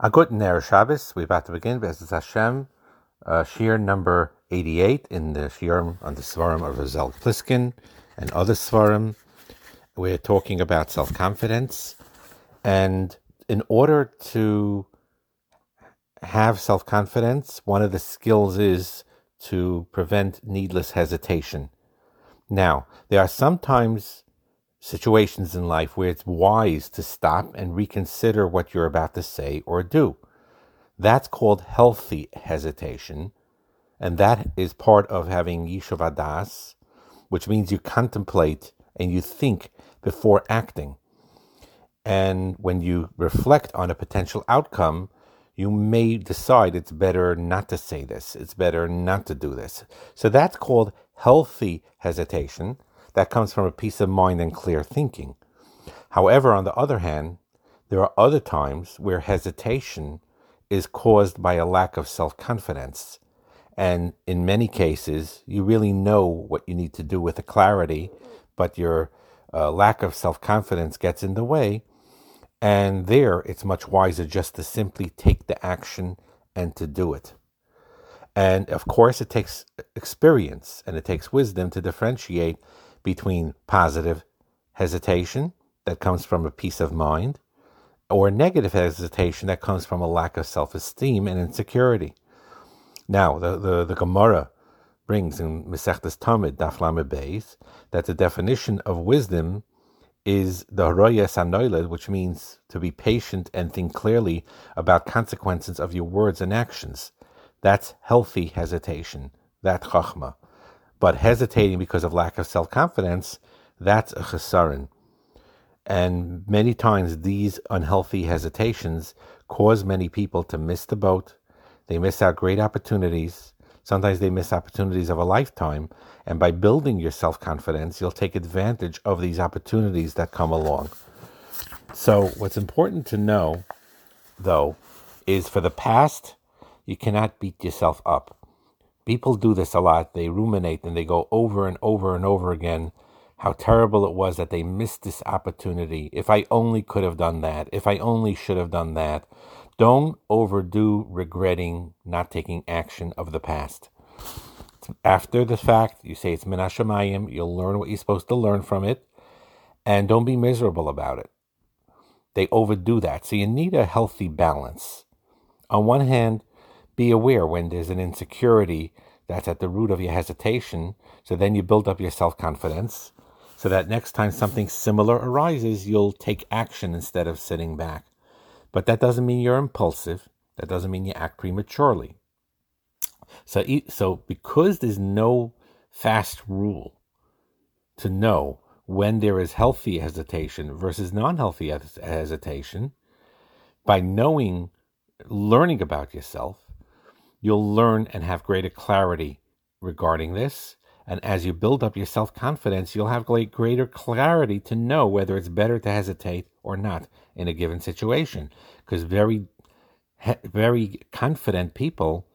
A good Ner Shabbos. We're about to begin Bezos Hashem, uh, Shiur number 88 in the Shiur on the Svarim of Razel Pliskin and other Svarim. We're talking about self confidence. And in order to have self confidence, one of the skills is to prevent needless hesitation. Now, there are sometimes situations in life where it's wise to stop and reconsider what you're about to say or do. That's called healthy hesitation, and that is part of having Yishuv Adas, which means you contemplate and you think before acting. And when you reflect on a potential outcome, you may decide it's better not to say this, it's better not to do this. So that's called healthy hesitation that comes from a peace of mind and clear thinking. However, on the other hand, there are other times where hesitation is caused by a lack of self confidence. And in many cases, you really know what you need to do with the clarity, but your uh, lack of self confidence gets in the way. And there, it's much wiser just to simply take the action and to do it. And of course, it takes experience and it takes wisdom to differentiate between positive hesitation that comes from a peace of mind or negative hesitation that comes from a lack of self esteem and insecurity. Now, the, the, the Gemara brings in Mesechtes Tamid, Daf Beis, that the definition of wisdom is the Haroyes Anoiled, which means to be patient and think clearly about consequences of your words and actions. That's healthy hesitation. That chachma. But hesitating because of lack of self confidence, that's a chesaron. And many times these unhealthy hesitations cause many people to miss the boat. They miss out great opportunities. Sometimes they miss opportunities of a lifetime. And by building your self confidence, you'll take advantage of these opportunities that come along. So, what's important to know, though, is for the past, you cannot beat yourself up. People do this a lot. They ruminate and they go over and over and over again how terrible it was that they missed this opportunity. If I only could have done that. If I only should have done that. Don't overdo regretting not taking action of the past. After the fact, you say it's Menashemayim, you'll learn what you're supposed to learn from it, and don't be miserable about it. They overdo that. So you need a healthy balance. On one hand, be aware when there's an insecurity that's at the root of your hesitation. So then you build up your self confidence so that next time something similar arises, you'll take action instead of sitting back. But that doesn't mean you're impulsive. That doesn't mean you act prematurely. So, so because there's no fast rule to know when there is healthy hesitation versus non-healthy hesitation, by knowing, learning about yourself, you'll learn and have greater clarity regarding this. And as you build up your self confidence, you'll have greater clarity to know whether it's better to hesitate or not in a given situation. Because very, very confident people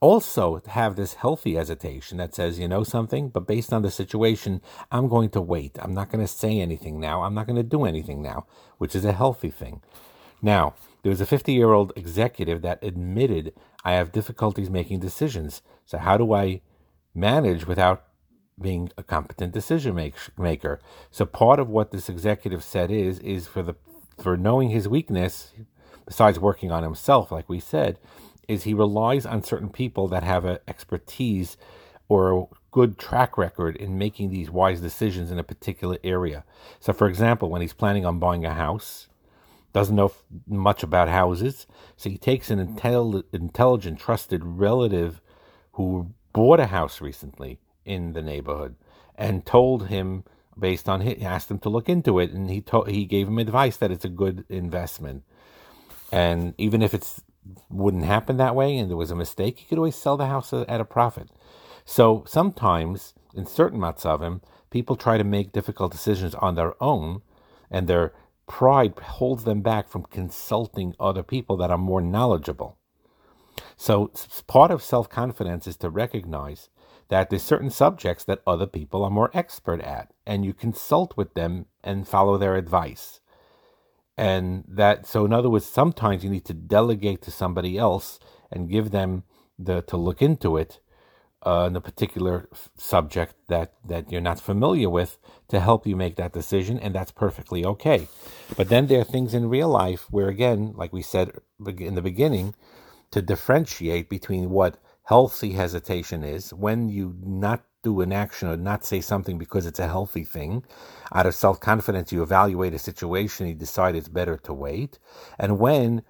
also have this healthy hesitation that says, you know something, but based on the situation, I'm going to wait. I'm not going to say anything now. I'm not going to do anything now, which is a healthy thing. Now, there was a 50 year old executive that admitted, I have difficulties making decisions. So, how do I manage without being a competent decision make, maker? So, part of what this executive said is, is for the for knowing his weakness, besides working on himself, like we said, is he relies on certain people that have an expertise or a good track record in making these wise decisions in a particular area. So, for example, when he's planning on buying a house, doesn't know much about houses. So he takes an intel- intelligent, trusted relative who bought a house recently in the neighborhood and told him, based on he asked him to look into it, and he told he gave him advice that it's a good investment. And even if it wouldn't happen that way and there was a mistake, he could always sell the house at a profit. So sometimes, in certain matzavim, people try to make difficult decisions on their own, and they're pride holds them back from consulting other people that are more knowledgeable. So, part of self confidence is to recognize that there's certain subjects that other people are more expert at, and you consult with them and follow their advice. And that, so in other words, sometimes you need to delegate to somebody else and give them the to look into it uh, in a particular subject that that you're not familiar with to help you make that decision, and that's perfectly okay. But then there are things in real life where, again, like we said in the beginning, to differentiate between what healthy hesitation is when you not do an action or not say something because it's a healthy thing. Out of self confidence, you evaluate a situation, you decide it's better to wait. And when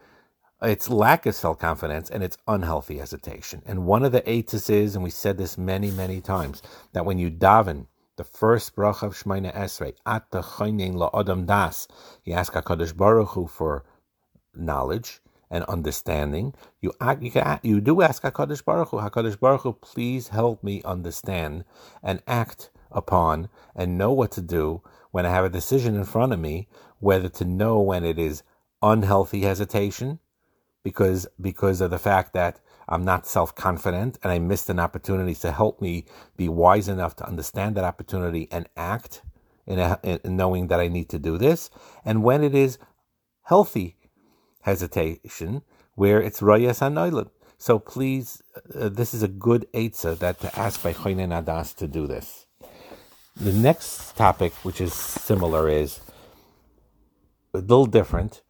it's lack of self confidence and it's unhealthy hesitation. And one of the eights is, and we said this many, many times, that when you daven, the first bracha of Shemina Esrei, at the la Adam Das, you ask HaKadosh Baruch Hu for knowledge and understanding. You, you, can, you do ask HaKadosh Baruch Hu, HaKadosh Baruch Hu, please help me understand and act upon and know what to do when I have a decision in front of me, whether to know when it is unhealthy hesitation because because of the fact that I'm not self confident and I missed an opportunity to help me be wise enough to understand that opportunity and act in, a, in knowing that I need to do this, and when it is healthy hesitation where it's rayas anoilim. So please, uh, this is a good eitzah that to ask by Choinen Adas to do this. The next topic, which is similar, is a little different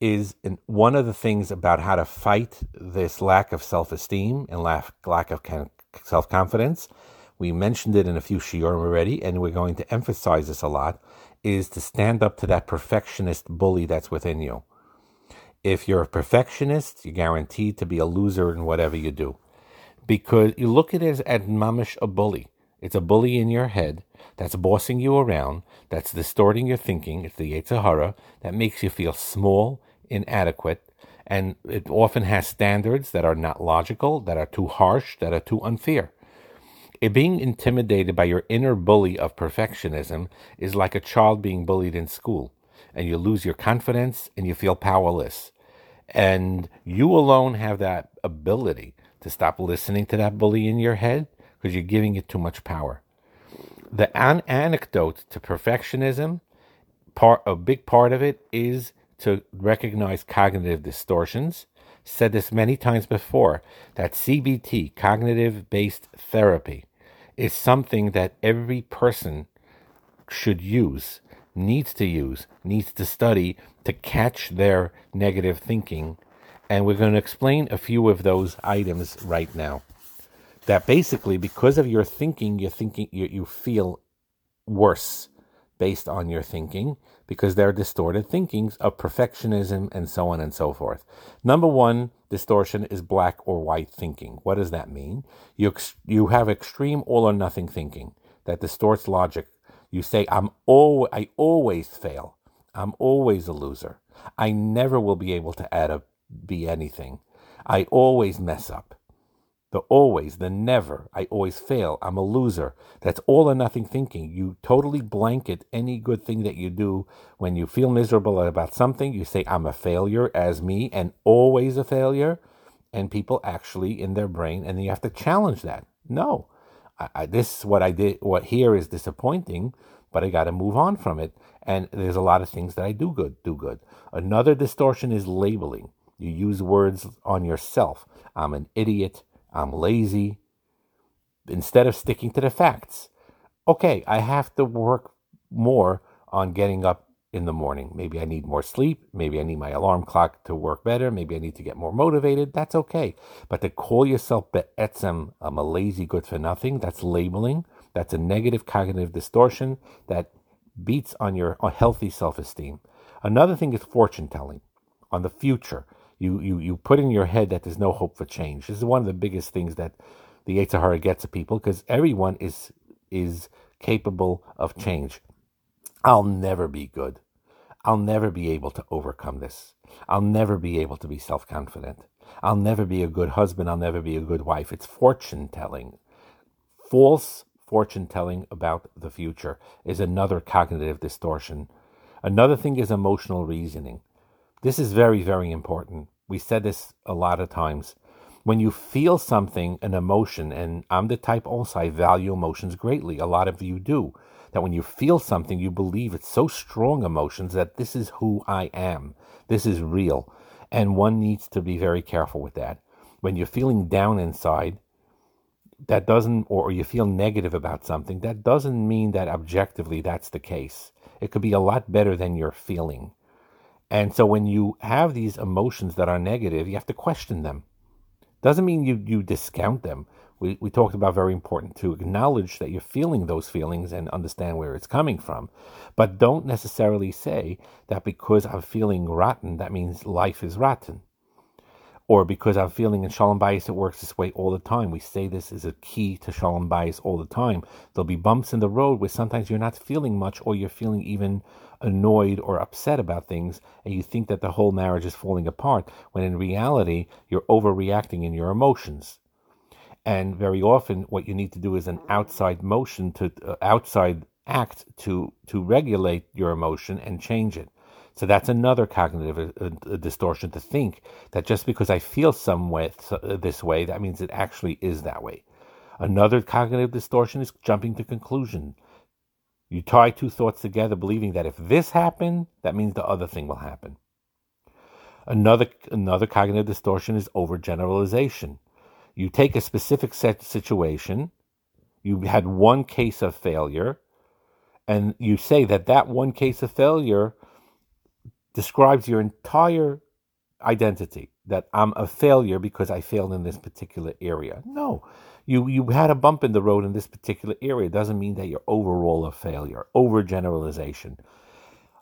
is one of the things about how to fight this lack of self esteem and lack, lack of self confidence. We mentioned it in a few shiurim already, and we're going to emphasize this a lot. Is to stand up to that perfectionist bully that's within you. If you're a perfectionist, you're guaranteed to be a loser in whatever you do, because you look at it as at mamish a bully. It's a bully in your head that's bossing you around, that's distorting your thinking. It's the Yetzer Hara that makes you feel small inadequate, and it often has standards that are not logical, that are too harsh, that are too unfair. It being intimidated by your inner bully of perfectionism is like a child being bullied in school, and you lose your confidence and you feel powerless. And you alone have that ability to stop listening to that bully in your head because you're giving it too much power. The an- anecdote to perfectionism, part a big part of it is to recognize cognitive distortions. Said this many times before that CBT, cognitive based therapy, is something that every person should use, needs to use, needs to study to catch their negative thinking. And we're going to explain a few of those items right now. That basically, because of your thinking, you're thinking you, you feel worse based on your thinking because they're distorted thinkings of perfectionism and so on and so forth. Number one distortion is black or white thinking. What does that mean? You, ex- you have extreme all or nothing thinking that distorts logic. You say, I'm al- I always fail. I'm always a loser. I never will be able to add a be anything. I always mess up the always, the never, I always fail, I'm a loser. That's all or nothing thinking. You totally blanket any good thing that you do when you feel miserable about something. You say, I'm a failure as me and always a failure. And people actually in their brain, and you have to challenge that. No, I, I, this what I did, what here is disappointing, but I got to move on from it. And there's a lot of things that I do good, do good. Another distortion is labeling. You use words on yourself. I'm an idiot. I'm lazy. Instead of sticking to the facts, okay, I have to work more on getting up in the morning. Maybe I need more sleep. Maybe I need my alarm clock to work better. Maybe I need to get more motivated. That's okay. But to call yourself be'etzem, I'm a lazy good for nothing, that's labeling. That's a negative cognitive distortion that beats on your healthy self esteem. Another thing is fortune telling on the future you you you put in your head that there's no hope for change. This is one of the biggest things that the Yetzer Hara gets at people because everyone is is capable of change. I'll never be good. I'll never be able to overcome this. I'll never be able to be self confident. I'll never be a good husband. I'll never be a good wife. It's fortune telling. False fortune telling about the future is another cognitive distortion. Another thing is emotional reasoning. This is very, very important. We said this a lot of times. When you feel something, an emotion, and I'm the type also, I value emotions greatly. A lot of you do. that when you feel something, you believe it's so strong emotions that this is who I am. This is real. And one needs to be very careful with that. When you're feeling down inside, that doesn't, or you feel negative about something, that doesn't mean that objectively that's the case. It could be a lot better than you're feeling. And so when you have these emotions that are negative, you have to question them. Doesn't mean you, you discount them. We, we talked about very important to acknowledge that you're feeling those feelings and understand where it's coming from. But don't necessarily say that because I'm feeling rotten, that means life is rotten or because I'm feeling in Shalom Bayis, it works this way all the time. We say this is a key to Shalom Bayis all the time. There'll be bumps in the road where sometimes you're not feeling much or you're feeling even annoyed or upset about things and you think that the whole marriage is falling apart when in reality you're overreacting in your emotions. And very often what you need to do is an outside motion to uh, outside act to to regulate your emotion and change it. So that's another cognitive uh, uh, distortion to think that just because I feel some way, uh, this way, that means it actually is that way. Another cognitive distortion is jumping to conclusion. You tie two thoughts together, believing that if this happened, that means the other thing will happen. Another another cognitive distortion is overgeneralization. You take a specific set situation, you had one case of failure, and you say that that one case of failure describes your entire identity that I'm a failure because I failed in this particular area. No, you you had a bump in the road in this particular area. It doesn't mean that you're overall a failure. Overgeneralization.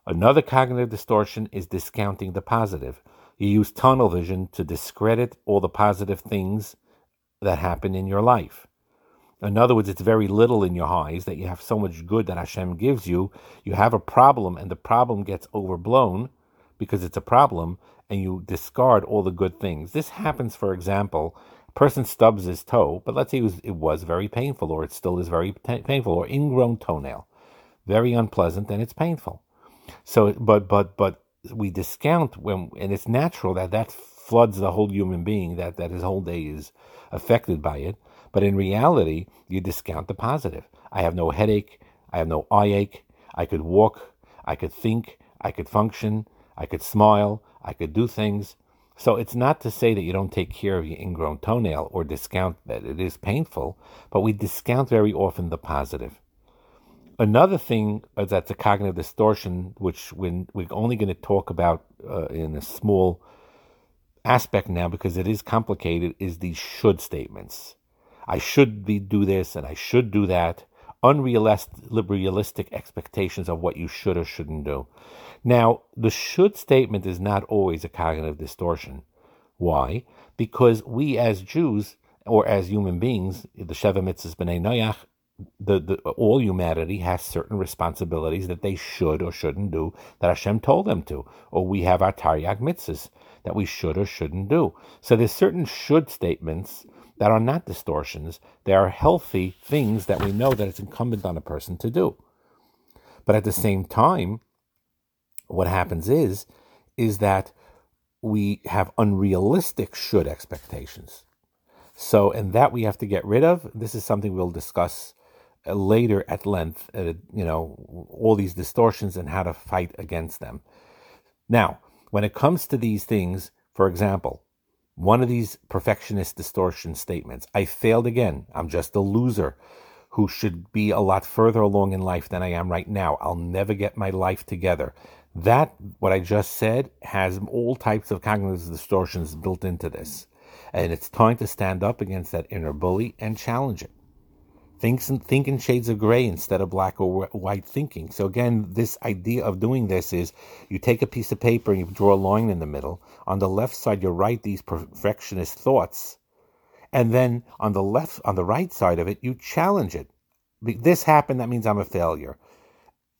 Another cognitive distortion is discounting the positive. You use tunnel vision to discredit all the positive things that happen in your life. In other words, it's very little in your eyes that you have so much good that Hashem gives you. You have a problem, and the problem gets overblown because it's a problem and you discard all the good things. This happens, for example, person stubs his toe, but let's say it was, it was very painful or it still is very t- painful or ingrown toenail. Very unpleasant and it's painful. So, but, but, but we discount when, and it's natural that that floods the whole human being, that, that his whole day is affected by it. But in reality, you discount the positive. I have no headache. I have no eye ache. I could walk. I could think. I could function. I could smile, I could do things. So it's not to say that you don't take care of your ingrown toenail or discount that it is painful, but we discount very often the positive. Another thing that's a cognitive distortion, which we're only going to talk about uh, in a small aspect now because it is complicated, is these should statements. I should be do this and I should do that. Unrealistic expectations of what you should or shouldn't do. Now, the should statement is not always a cognitive distortion. Why? Because we as Jews, or as human beings, the Sheva Mitzvahs B'nai Noach, the, the, all humanity has certain responsibilities that they should or shouldn't do that Hashem told them to. Or we have our Taryag mitzvahs that we should or shouldn't do. So there's certain should statements that are not distortions. They are healthy things that we know that it's incumbent on a person to do. But at the same time, what happens is is that we have unrealistic should expectations. So, and that we have to get rid of. This is something we'll discuss uh, later at length. Uh, you know, all these distortions and how to fight against them. Now, when it comes to these things, for example, one of these perfectionist distortion statements I failed again. I'm just a loser who should be a lot further along in life than I am right now. I'll never get my life together. That, what I just said, has all types of cognitive distortions built into this. And it's time to stand up against that inner bully and challenge it. Think, think in shades of gray instead of black or white thinking. So again, this idea of doing this is you take a piece of paper and you draw a line in the middle. On the left side, you write these perfectionist thoughts. And then on the left, on the right side of it, you challenge it. This happened, that means I'm a failure.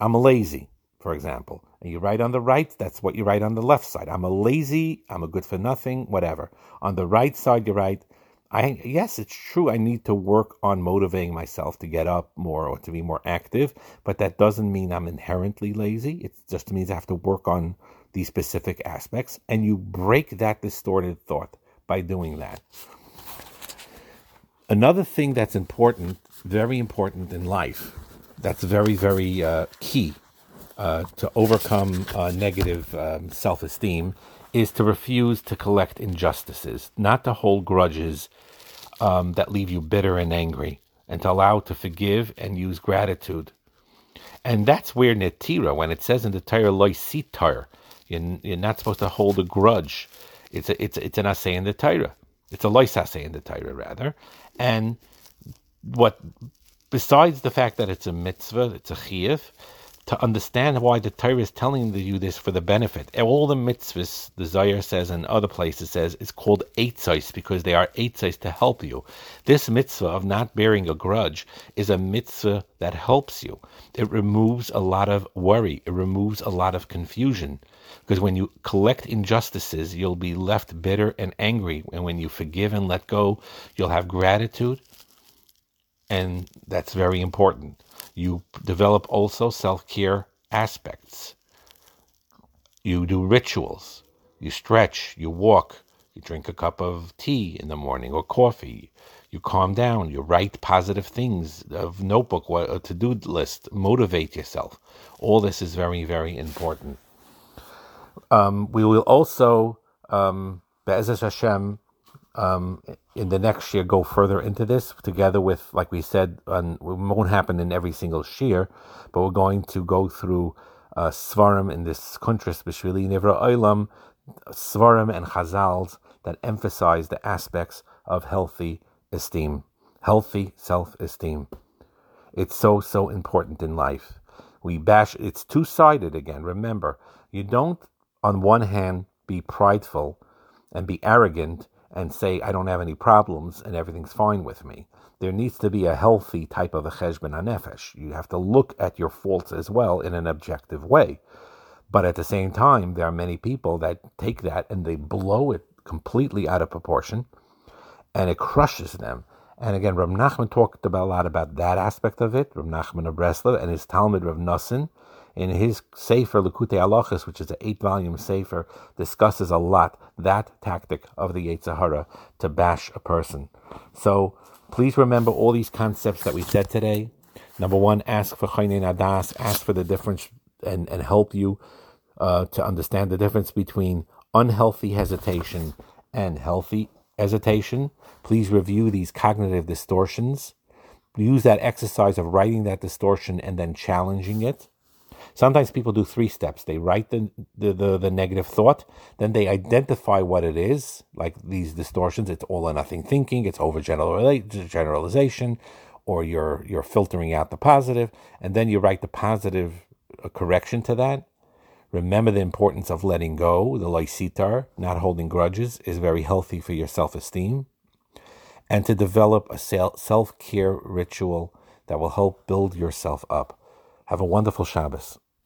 I'm lazy for example, and you write on the right, that's what you write on the left side. I'm a lazy, I'm a good for nothing, whatever. On the right side, you write, I yes, it's true. I need to work on motivating myself to get up more or to be more active, but that doesn't mean I'm inherently lazy. It just means I have to work on these specific aspects, and you break that distorted thought by doing that. Another thing that's important, very important in life, that's very, very uh, key uh, to overcome uh, negative um, self esteem is to refuse to collect injustices, not to hold grudges um, that leave you bitter and angry, and to allow to forgive and use gratitude. And that's where netira, when it says in the Torah, loy sitar, you're, you're not supposed to hold a grudge. It's a, it's it's an assay in the Torah. It's a lois assay in the Torah rather. And what besides the fact that it's a mitzvah, it's a chiyuv, to understand why the Torah is telling you this for the benefit. All the mitzvahs, the Zohar says and other places says, is called eitzais because they are eitzais to help you. This mitzvah of not bearing a grudge is a mitzvah that helps you. It removes a lot of worry. It removes a lot of confusion. Because when you collect injustices, you'll be left bitter and angry. And when you forgive and let go, you'll have gratitude. And that's very important. You develop also self care aspects. You do rituals. You stretch. You walk. You drink a cup of tea in the morning or coffee. You calm down. You write positive things, of notebook, a to do list. Motivate yourself. All this is very, very important. Um, we will also, um, Be'ezes Hashem, um, in the next year go further into this together with, like we said, and it won't happen in every single shiur, but we're going to go through uh, Svarim in this Kuntras B'Shvili Nivra Oilam, Svarim and Chazals that emphasize the aspects of healthy esteem, healthy self esteem. It's so, so important in life. We bash, it's two sided again. Remember, you don't, on one hand, be prideful and be arrogant and say, I don't have any problems and everything's fine with me. There needs to be a healthy type of a cheshbon anefesh. You have to look at your faults as well in an objective way. But at the same time, there are many people that take that and they blow it completely out of proportion and it crushes them. And again, Rav Nachman talked about a lot about that aspect of it. Rav Nachman of Breslov and his Talmud Rav Nassin in his Sefer Likutei Halachos, which is an eight-volume Sefer, discusses a lot that tactic of the Yetzer Hara to bash a person. So please remember all these concepts that we said today. Number one, ask for Chaynin Adas, ask for the difference and, and help you uh, to understand the difference between unhealthy hesitation and healthy hesitation. Please review these cognitive distortions. Use that exercise of writing that distortion and then challenging it. Sometimes people do three steps. They write the, the, the, the, negative thought, then they identify what it is, like these distortions. It's all or nothing thinking, it's overgeneralization, or you're, you're filtering out the positive, and then you write the positive uh, correction to that. Remember the importance of letting go. The lysitar, not holding grudges, is very healthy for your self esteem. And to develop a self care ritual that will help build yourself up. Have a wonderful Shabbos.